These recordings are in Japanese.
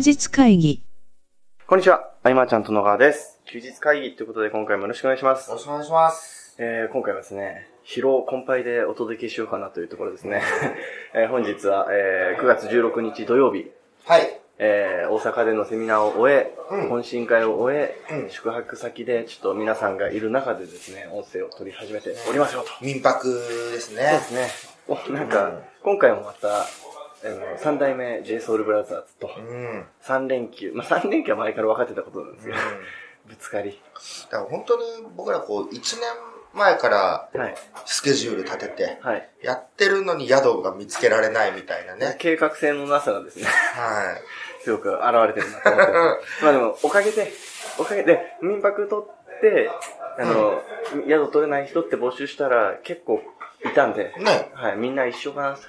日会議。こんにちは、あいまちゃんと野川です。休日会議ということで今回もよろしくお願いしますよ。ろしくお願いします。えー、今回はですね、疲労困憊でお届けしようかなというところですね。えー、本日は、えー、9月16日土曜日、はい。えー、大阪でのセミナーを終え、うん懇親会を終え、うん宿泊先でちょっと皆さんがいる中でですね、音声を取り始めておりますよと。民泊ですね。そうですね。おなんか、うん今回もまた、三代目 JSOULBROTHERS とう、ん。3連休、まあ3連休は前から分かってたことなんですけど、ぶつかり。だから本当に僕らこう、1年前からはい。スケジュール立てて、はい。やってるのに宿が見つけられないみたいなね。計画性のなさがですね、はい。すごく現れてるなと思ってます。まあでも、おかげで、おかげで、民泊取って、あの、宿取れない人って募集したら結構いたんで、ね。はい、みんな一緒かなと。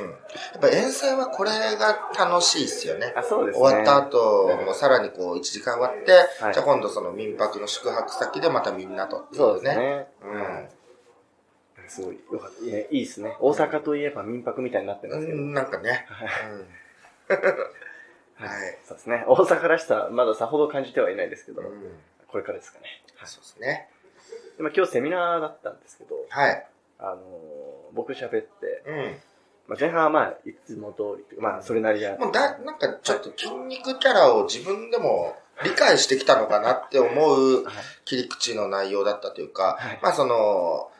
うん。やっぱ遠征はこれが楽しいっすよね。あ、そうですね。終わった後もさらにこう1時間終わって、はいじゃあ今度その民泊の宿泊先でまたみんなとっていそうです。ね。うんすごい、よかった。いやいいですね。大阪といえば民泊みたいになってますけど。うん、なんかね。はい。そうですね。大阪らしさ、まださほど感じてはいないですけど、うん。これからですかね。そうですね。でまあ、今日セミナーだったんですけど、はい。あのー僕喋って、うん。まあ、前半はまあ、いつも通りというか、まあ、それなりや。もうだ、なんかちょっと筋肉キャラを自分でも理解してきたのかなって思うはい切り口の内容だったというか、はいまあその、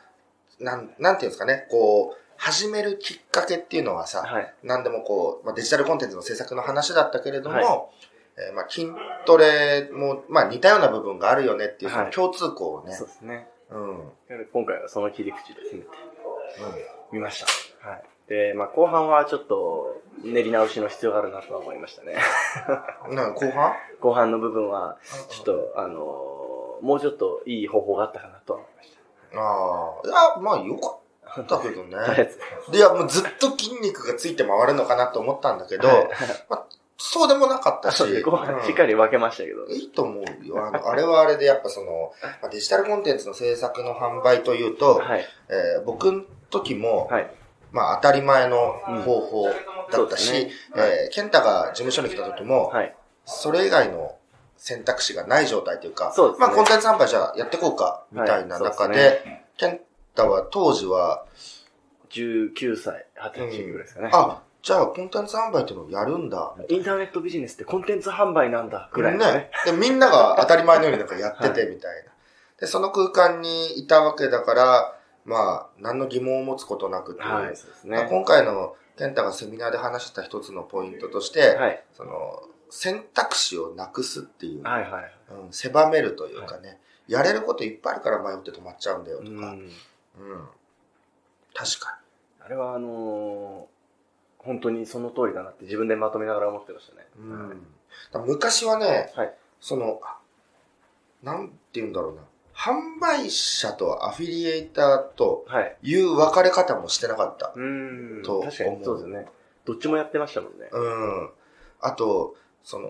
なん、なんていうんですかね、こう、始めるきっかけっていうのはさ、はい。何でもこう、まあ、デジタルコンテンツの制作の話だったけれども、はいえーまあ筋トレも、まあ似たような部分があるよねっていうそはいの共通項をね、そうですね。うん。うん。今回はその切り口で攻めてみました。はい。で、まあ、後半はちょっと練り直しの必要があるなとは思いましたね。な後半？後半の部分は、ちょっと、あのーもうちょっといい方法があったかなとは思いましああ、いや、まあよかったけどね。いや、もうずっと筋肉がついて回るのかなと思ったんだけど、はいまあ、そうでもなかったし、そうですね後半しっかり分けましたけど。いいと思うよ。あの、あれはあれでやっぱその、まあ、デジタルコンテンツの制作の販売というと、はい。えー僕の時も、はい。まあ当たり前の方法だったし、そうですねはいえー健太が事務所に来た時も、はい。それ以外の選択肢がない状態というか、そうねまあコンテンツ販売じゃあやっていこうか、みたいな中で、はいそうで健太は当時は、19歳、20歳ぐらいですかね。あ、じゃあコンテンツ販売っていうのをやるんだ、インターネットビジネスってコンテンツ販売なんだ、ぐらいのね。ね。で、みんなが当たり前のようになんかやっててみたいな。で、その空間にいたわけだから、まあ、何の疑問を持つことなくってはい、そうですまあね。今回の健太がセミナーで話した一つのポイントとして、はい。その、選択肢をなくすっていう、はいはい。うん、狭めるというかね、やれることいっぱいあるから迷って止まっちゃうんだよとか、ううん、ん。確かあれはあのー本当にその通りだなって自分でまとめながら思ってましたね。に。うん、昔はね、はい。その、あなんて言うんだろうな、販売者とアフィリエイターとはい。いう分かれ方もしてなかった。うーん。と確かにそうですね。どっちもやってましたもんね。うん。あと、その、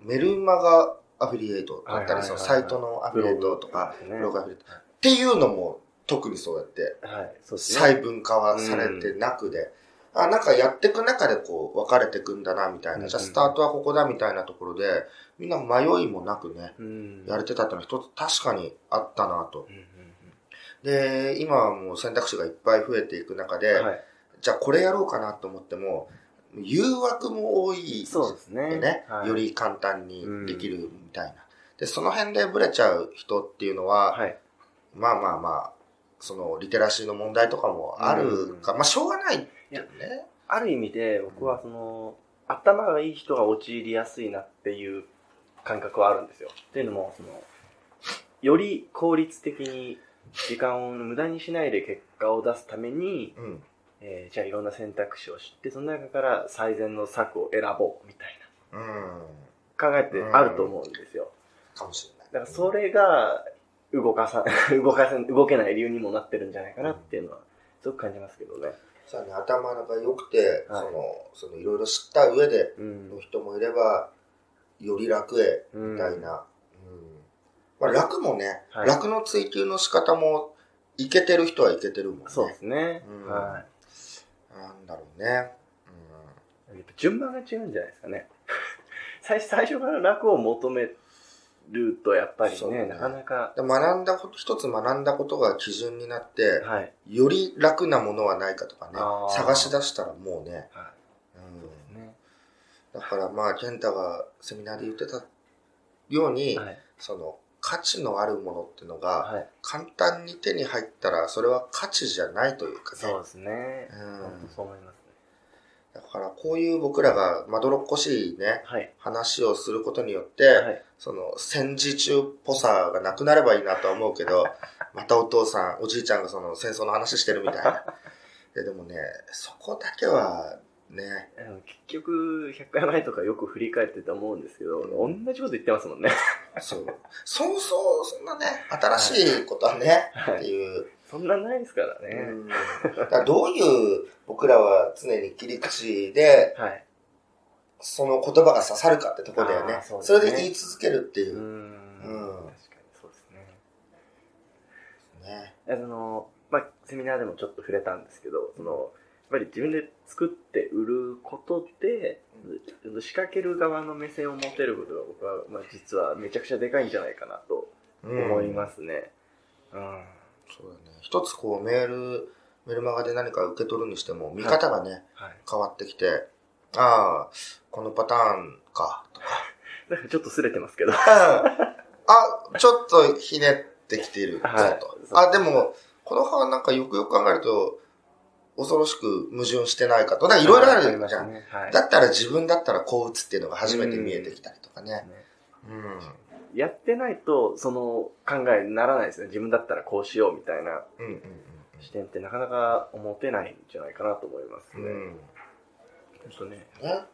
メルマガアフィリエイトだったり、そのサイトのアフィリエイトとか、ブログアフィリエイト。っていうのも特にそうやってはい。細分化はされてなくで、あ、なんかやっていく中でこう分かれていくんだなみたいな、じゃあうんスタートはここだみたいなところで、みんな迷いもなくね、うん。やれてたってのは一つ確かにあったなとう。んうんで、今はもう選択肢がいっぱい増えていく中で。じゃあこれやろうかなと思っても、誘惑も多いそうですね。でね、はいより簡単にできるみたいな。で、その辺でブレちゃう人っていうのは、はい。まあまあまあ、そのリテラシーの問題とかもあるか、まあしょうがないね。ある意味で僕はその、頭がいい人が陥りやすいなっていう感覚はあるんですよ。っていうのも、その、より効率的に時間を無駄にしないで結果を出すために、うん。えーじゃあいろんな選択肢を知って、その中から最善の策を選ぼうみたいうん。な考えってあると思うんですよ。かもしれない。だからそれが動かさ、動かせ、動けない理由にもなってるんじゃないかなっていうのは、すごく感じますけどね。さあね、頭が良くて、はいその、そのいろいろ知った上でうんの。人もいれば、より楽へ、みたいな。うんまあ楽もね、はい楽の追求の仕方も、いけてる人はいけてるもんね。そうですね。うんはなんだろうね。い。やっぱ順番が違うんじゃないですかね。最最初から楽を求めると、やっぱりね、ねなかなか、で学んだこと、一つ学んだことが基準になって、はい。より楽なものはないかとかね探し出したらもうね、はうんい。ね。だからまあ、健太がセミナーで言ってたように、はい。その価値のあるものっていうのが、はい。簡単に手に入ったら、それは価値じゃないというかね。そうですね。うんそう思いますね。だからこういう僕らがまどろっこしいね、はい。話をすることによって、はい。その戦時中っぽさがなくなればいいなとは思うけど、またお父さん、おじいちゃんがその戦争の話してるみたいな。いやでもね、そこだけはね、結局、100回前とかよく振り返ってて思うんですけど、う同じこと言ってますもんね。そう。そうそう、そんなね、新しいことはね、はいっていう。そんなないですからうね。らどういう僕らは常に切り口で、はい。その言葉が刺さるかってところだよねそうですそねれで言い続けるっていうう。ん。うん確かにそうですね。ね。あの、まあ、セミナーでもちょっと触れたんですけど、その、やっぱり自分で作って売ることで、仕掛ける側の目線を持てることが僕は、まあ、実はめちゃくちゃでかいんじゃないかなと思いますね。うん。そうだね。一つこうメール、メルマガで何か受け取るにしても、見方がね、はい。変わってきて、ああ、このパターンか、とか。だからちょっとすれてますけど。あ、ちょっとひねってきている。はいあ、でも、この葉はなんかよくよく考えると、恐ろしく矛盾してないかと。いろいろあるじゃん。ね。はい。だったら自分だったらこう打つっていうのが初めて見えてきたりとかね。ねうん。やってないと、その考えにならないですね。自分だったらこうしようみたいな視点ってなかなか持てないんじゃないかなと思いますね。うん。うん。本当ね、ね。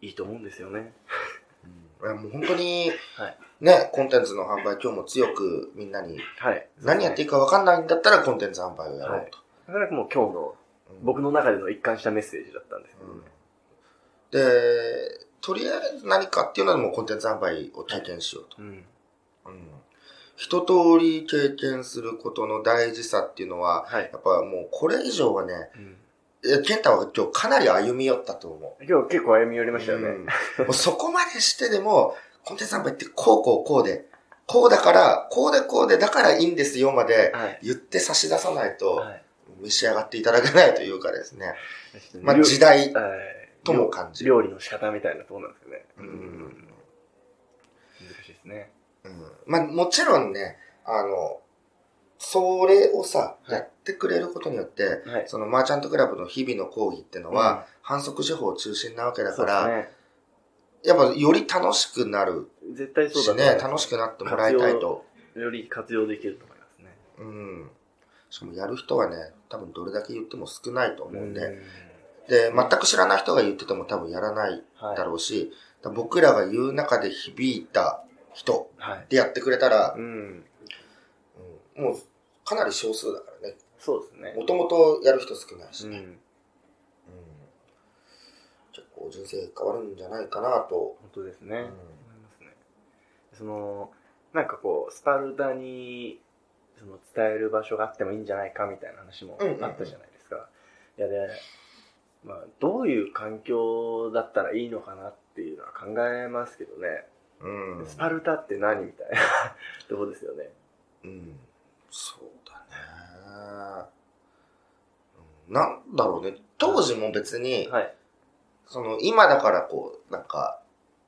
いいと思うんですよね。いやもう本当に、はい。ね、コンテンツの販売今日も強くみんなにはい。何やっていいいか分かんないんだったらコンテンツ販売をやろうと。なかなかもう今日のうん僕の中での一貫したメッセージだったんですけどね。で、とりあえず何かっていうのはもうコンテンツ販売を体験しようと。うん。うん一通り経験することの大事さっていうのは、はい。やっぱもうこれ以上はね、うん健太は今日かなり歩み寄ったと思う。今日結構歩み寄りましたよね。うんもうそこまでしてでも、コンテンツ販売ってこうこうこうで、こうだから、こうでこうでだからいいんですよまではい。言って差し出さないと、はい。召し上がっていただけないというかですね。まあ料時代はいとも感じる。料理の仕方みたいなところなんですよね。うん難しいですね。うんまあもちろんね、あの、それをさ、はいやってくれることによって、はい。そのマーチャントクラブの日々の講義っていうのは、反則手法中心なわけだから、ね。やっぱより楽しくなる絶対そうしだね、楽しくなってもらいたいと。より活用できると思いますね。うん。しかもやる人はね、多分どれだけ言っても少ないと思うんで、うんで、全く知らない人が言ってても多分やらないはい。だろうし、だから僕らが言う中で響いた人はい。でやってくれたら、うん。うんもうかなり少数だからね。そうですね。もともとやる人少ないしね。うん。うん結構人生変わるんじゃないかなと。本当ですね。うん思いますね。その、なんかこう、スパルタに、その伝える場所があってもいいんじゃないかみたいな話もうんうんうんあったじゃないですか。いやで、まあ、どういう環境だったらいいのかなっていうのは考えますけどね。うん。スパルタって何みたいな とこですよね。うん。そうだね。うんなんだろうね。当時も別に、はい。その、今だからこう、なんか、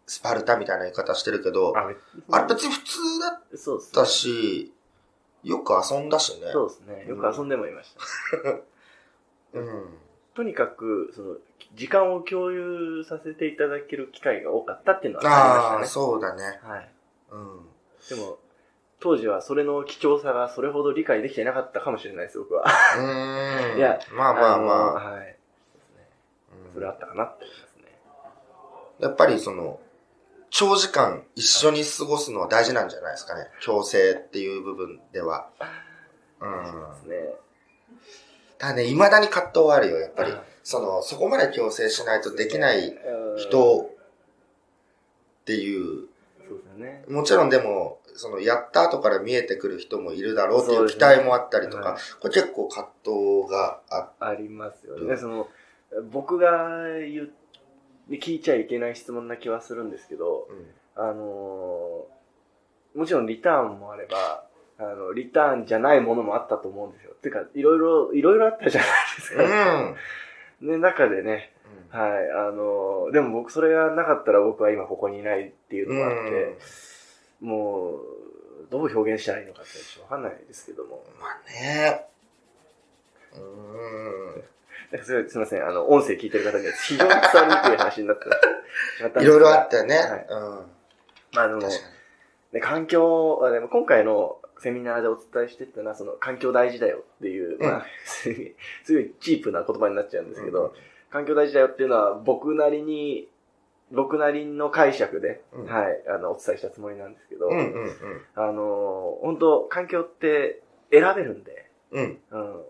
スパルタみたいな言い方してるけど、あ、あれ別に普通だっ。たし、よく遊んだしね。そうですね。よく遊んでもいました。うん。とにかく、その、時間を共有させていただける機会が多かったっていうのはああ、ありましたね。そうだね。はい。うん。でも、当時はそれの貴重さがそれほど理解できていなかったかもしれないです、僕は。うーん。いや、まあまあまあ。のはい。それあったかなって思いますね。やっぱりその、長時間一緒に過ごすのは大事なんじゃないですかね。共生っていう部分では。うん。そうですね。ただね、未だに葛藤はあるよ、やっぱりはい。その、そこまで共生しないとできないうん人っていう、そうですよね。もちろんでも、その、やった後から見えてくる人もいるだろうっていう期待もあったりとかはい、これ結構葛藤があありますよね。うんその、僕が言聞いちゃいけない質問な気はするんですけど、うん。あのーもちろんリターンもあれば、あの、リターンじゃないものもあったと思うんですよ。てか、いろいろ、いろいろあったじゃないですうか。ん。で、中でね、はい、あのーでも僕、それがなかったら僕は今ここにいないっていうのがあって、もう、どう表現したらいいのかってちょっとわかんないですけども。まあね。うん。す いすいません、あの、音声聞いてる方には非常に伝わりにくい話になってしまっ たいろいろあったよね。はいうん。まあ、あの、確かで環境、あでも今回のセミナーでお伝えしてったのは、その環境大事だよっていう、まあ、すごいすごいチープな言葉になっちゃうんですけど、環境大事だよっていうのは僕なりに、僕なりの解釈で、うんはい、あの、お伝えしたつもりなんですけど、うんうんうん。あの、本当環境って選べるんで、うん。うん、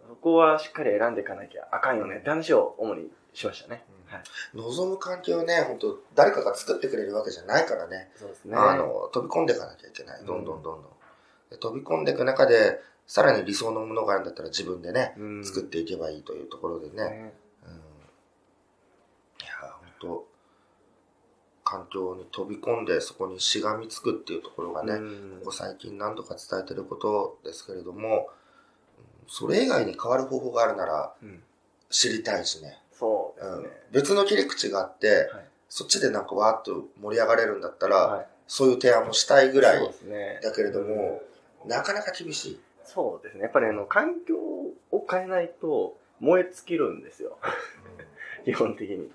そこはしっかり選んでいかなきゃあかんよねって話を主にしましたね。はい。望む環境をね、本当誰かが作ってくれるわけじゃないからね。そうですね。あの、飛び込んでいかなきゃいけない。どんどんどんどん。で飛び込んでいく中で、さらに理想のものがあるんだったら自分でね、うん、作っていけばいいというところでね。ね。うん、いや、本当環境に飛び込んでそこにしがみつくっていうところがね、うんここ最近何度か伝えてることですけれども、うんそれ以外に変わる方法があるならうん知りたいしね。うんそうですね。別の切り口があって、はいそっちでなんかわーっと盛り上がれるんだったら、はいそういう提案もしたいぐらい。だけれども、なかなか厳しい。そうですね。やっぱりあの、環境を変えないと燃え尽きるんですよ。基本的に。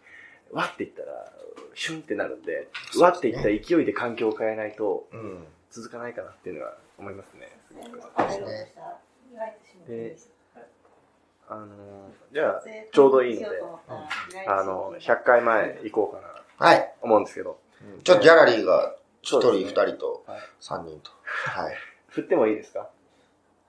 わって言ったら、シュンってなるんで、わって言った勢いで環境を変えないとうん。続かないかなっていうのは思いますね。すごくねであの、じゃあ、ちょうどいいので、あの、100回前行こうかなはい。思うんですけど、ちょっとギャラリーが1人、2そうですね人とはい3人と。はい。振ってもいいですか？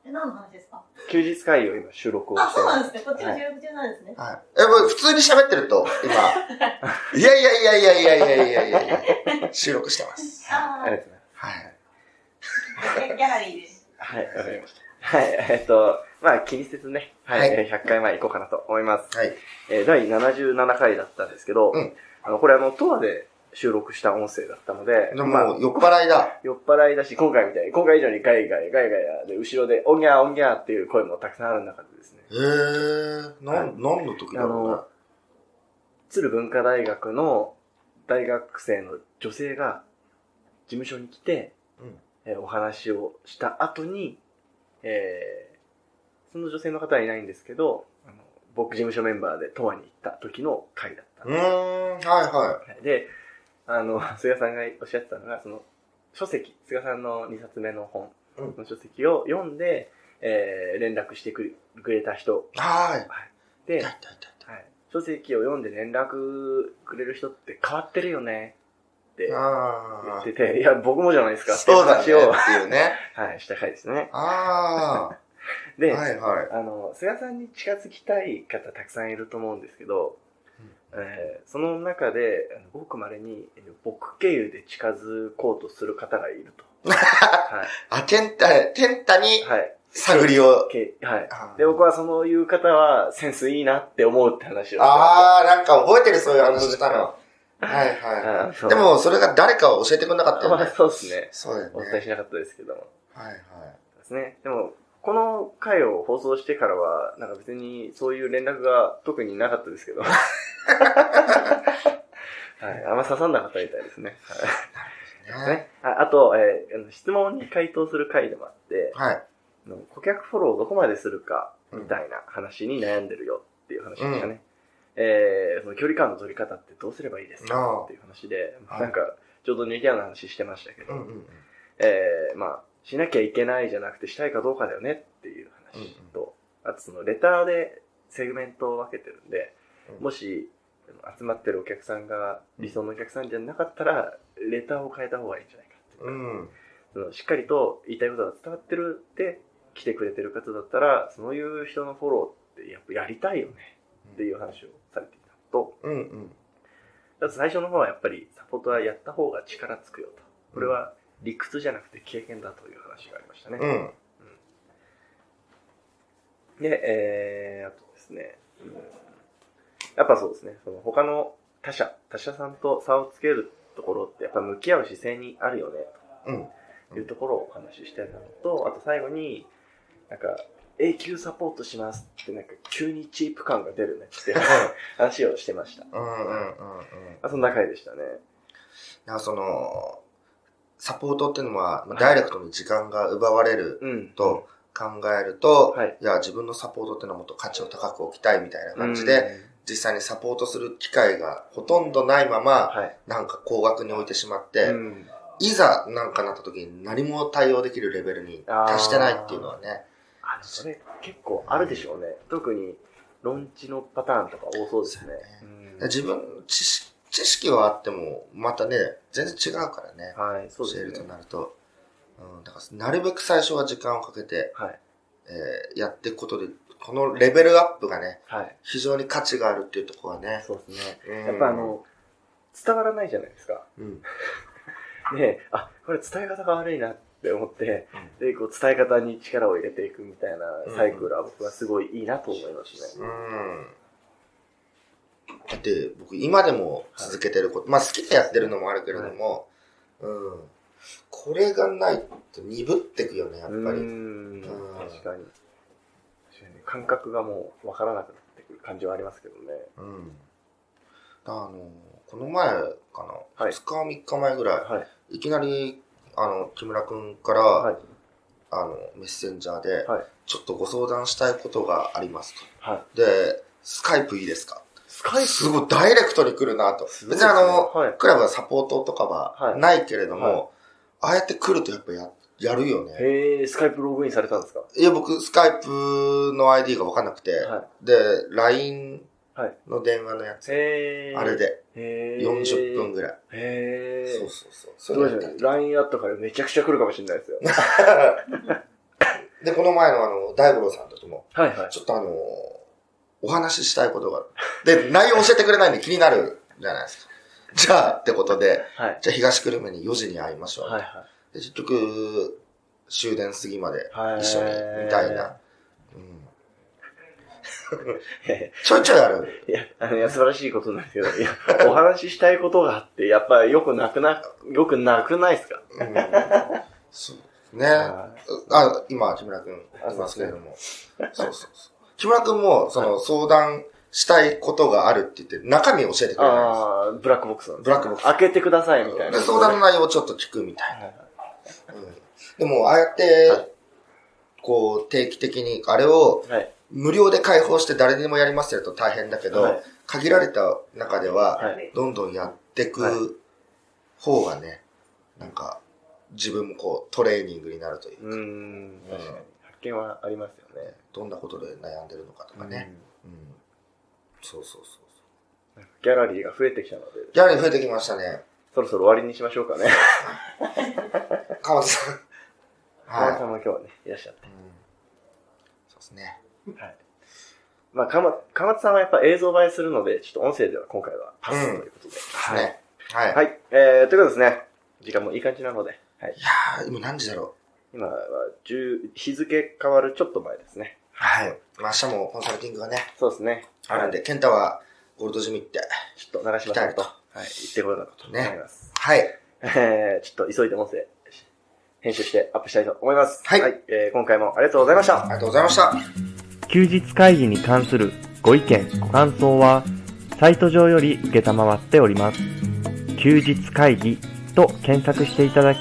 え、何の話ですか？休日会議を今収録をあ、してま。そうなんですすね。こっちの収録中なんですね。はい。え、もう普通に喋ってると、今。いやいやいやいやいやいやいやいやいや収録してます。あありがとうございます。はい。ー、ギャラリーです。はい、わかりました。はい、えっと、まあ気にせずね、はい、はいえー100回前行こうかなと思います。はい。えー第77回だったんですけど、うんあの、これあの、トアで収録した音声だったので、でもま酔っ払いだ。酔っ払いだし、今回みたいに、今回以上にガイガイ、ガイガイやで、後ろで、オンギャー、オンギャーっていう声もたくさんある中でですね、へー。なはい。ん、何の時だろうね。鶴文化大学の大学生の女性が事務所に来て、うん。えーお話をした後に、えーその女性の方はいないんですけど、あの僕事務所メンバーでトアに行った時の回だったんで。すうーん、はいはで、あの、菅さんがおっしゃってたのが、その、書籍、菅さんの2冊目の本うんの書籍を読んで、えー連絡してくれくれた人い。はい。で、はい、書籍を読んで連絡くれる人って変わってるよねって言あってて、いや、僕もじゃないですかあ。そうだね。ってっていうね。はい、した回ですね。あで、あ。はいはい。あの、菅さんに近づきたい方たくさんいると思うんですけど、えーその中で、あのごく稀に、えー僕経由で近づこうとする方がいると。はあ、テンタ、テンタにい。はい。探りを。けはいで、僕はそういう方はセンスいいなって思うって話をああ、なんか覚えてる、そういう話したの。はいはい。でも、それが誰かを教えてくれなかったよまあね。そうですね。そうだよお伝えね。しなかったですけども。はいはい。ですね。でも、この回を放送してからは、なんか別にそういう連絡が特になかったですけど。はい。あんま刺さんなかったみたいですね。はい。ねね、ああと、えー質問に回答する回でもあって、はい。顧客フォローをどこまでするか、みたいな話に悩んでるよっていう話でしたね。えーその距離感の取り方ってどうすればいいですあかあっていう話で、はいなんか、ちょうど似たような話してましたけど、うんうんうん。えーまあ、しなきゃいけないじゃなくてしたいかどうかだよねっていう話と、あとそのレターでセグメントを分けてるんで、うんもし集まってるお客さんが理想のお客さんじゃなかったら、レターを変えた方がいいんじゃないかっていうかうん。そのしっかりと言いたいことが伝わってるって来てくれてる方だったら、そういう人のフォローってやっぱやりたいよねっていう話をされていたのと、うんうん。あと最初の方はやっぱりサポートはやった方が力つくよと。これは理屈じゃなくて経験だという話がありましたね。うん。で、えー、あとですね、うんやっぱそうですね、その他の他者、他者さんと差をつけるところってやっぱ向き合う姿勢にあるよね、うん。というところをお話ししてたのと、あと最後に、なんか、永久サポートしますってなんか急にチープ感が出るねって話をしてました。うんうんうんうん。あそんな回でしたね。なんかその、サポートっていうのは、まあダイレクトに時間が奪われるうん。と考えると、はいいや、自分のサポートっていうのはもっと価値を高く置きたいみたいな感じで、実際にサポートする機会がほとんどないまうん、ま、はい。なんか高額に置いてしまって、うんいざなんかなった時に何も対応できるレベルに達してないっていうのはね、あそれ結構あるでしょうね。特に、ロンチのパターンとか多そうですね。うん自分、知識、知識はあっても、またね、全然違うからね。はい、そう教えるとですね。なると。うん、だから、なるべく最初は時間をかけて、はい。えーやっていくことで、このレベルアップがね、はい。非常に価値があるっていうところはね。そうですね。うんやっぱあ、の、伝わらないじゃないですか。うん。で、あ、これ伝え方が悪いなって思って、で、こう伝え方に力を入れていくみたいなサイクルは僕はすごいいいなと思いますね。うん。だって、僕、今でも続けてること、まあ好きでやってるのもあるけれども、うん。これがないと鈍ってくよね、やっぱり。うーんうん確かに。感覚がもう分からなくなってくる感じはありますけどね。うん。あの、この前かな、はい2日3日前ぐらい、はい。いきなり、あの、木村くんから、はい。あの、メッセンジャーで、はい。ちょっとご相談したいことがありますはい。と。で、スカイプいいですか？スカイプすごいダイレクトに来るなと。別にあの、はいクラブはサポートとかははいないけれども、はいああやって来るとやっぱや、やるよね。へえ、スカイプログインされたんですか？いや、僕、スカイプの ID がわかんなくて、はで、LINE はいの電話のやい。つ。あれ。でへえ。40分ぐらい。へえ。そうそうそう。それやってどうでしょう ?LINE アットからめちゃくちゃ来るかもしれないですよ。で、この前のあの、大五郎さんととも、はいはい。ちょっとあの、お話ししたいことがある。で、内容教えてくれないんで気になるじゃないですか。じゃあ、ってことで、はい。じゃあ東久留米に4時に会いましょう。はいはで結局、終電過ぎまではい一緒に、みたいな。うん、い。ちょいちょいある。いや、あの、いや素晴らしいことなんですけど、いや、お話ししたいことがあって、やっぱりよくなくな、よくなくないですか？うん、そうね。はあ、今、木村くんいますけれども。そうそうそう。木村くんも、その、相談したいことがあるって言って、中身を教えてくれるんああ、ブラックボックスなんですブラックボックス開けてくださいみたい。な。で、相談の内容をちょっと聞くみたいはいはいな。うん、でも、ああやって、はいこう、定期的に、あれを、はい。無料で開放して誰にもやりますよと大変だけど、はい限られた中では、はい。どんどんやっていはく方がね、なんか、自分もこう、トレーニングになるというか、うーん。発見はありますよね。どんなことで悩んでるのかとかね。うん。そうそうそうそう。うん。ギャラリーが増えてきたので、ギャラリー増えてきましたね。そろそろ終わりにしましょうかね。川田さん。川田さはんも今日はね、いらっしゃってい。。うんそうですね。はい。まあ、かま、かまつさんはやっぱ映像映えするので、ちょっと音声では今回はパスということで。ですね。はい。はい。えー、ということですね。時間もいい感じなので。はい。いやー、今何時だろ今は10、日付変わるちょっと前ですね。う。はい。まあ、明日もコンサルティングがね、そうですね。あるんで、ケンタはゴールドジム行って。ちょっと長島さんと、来はい、行ってこようかなと思います。はい。えー、ちょっと急いで音声、編集してアップしたいと思います。はいえー、今回もありがとうございましたあ。りがとうございました。休日会議に関するご意見、ご感想は、サイト上より受けたまわっております。休日会議と検索していただき、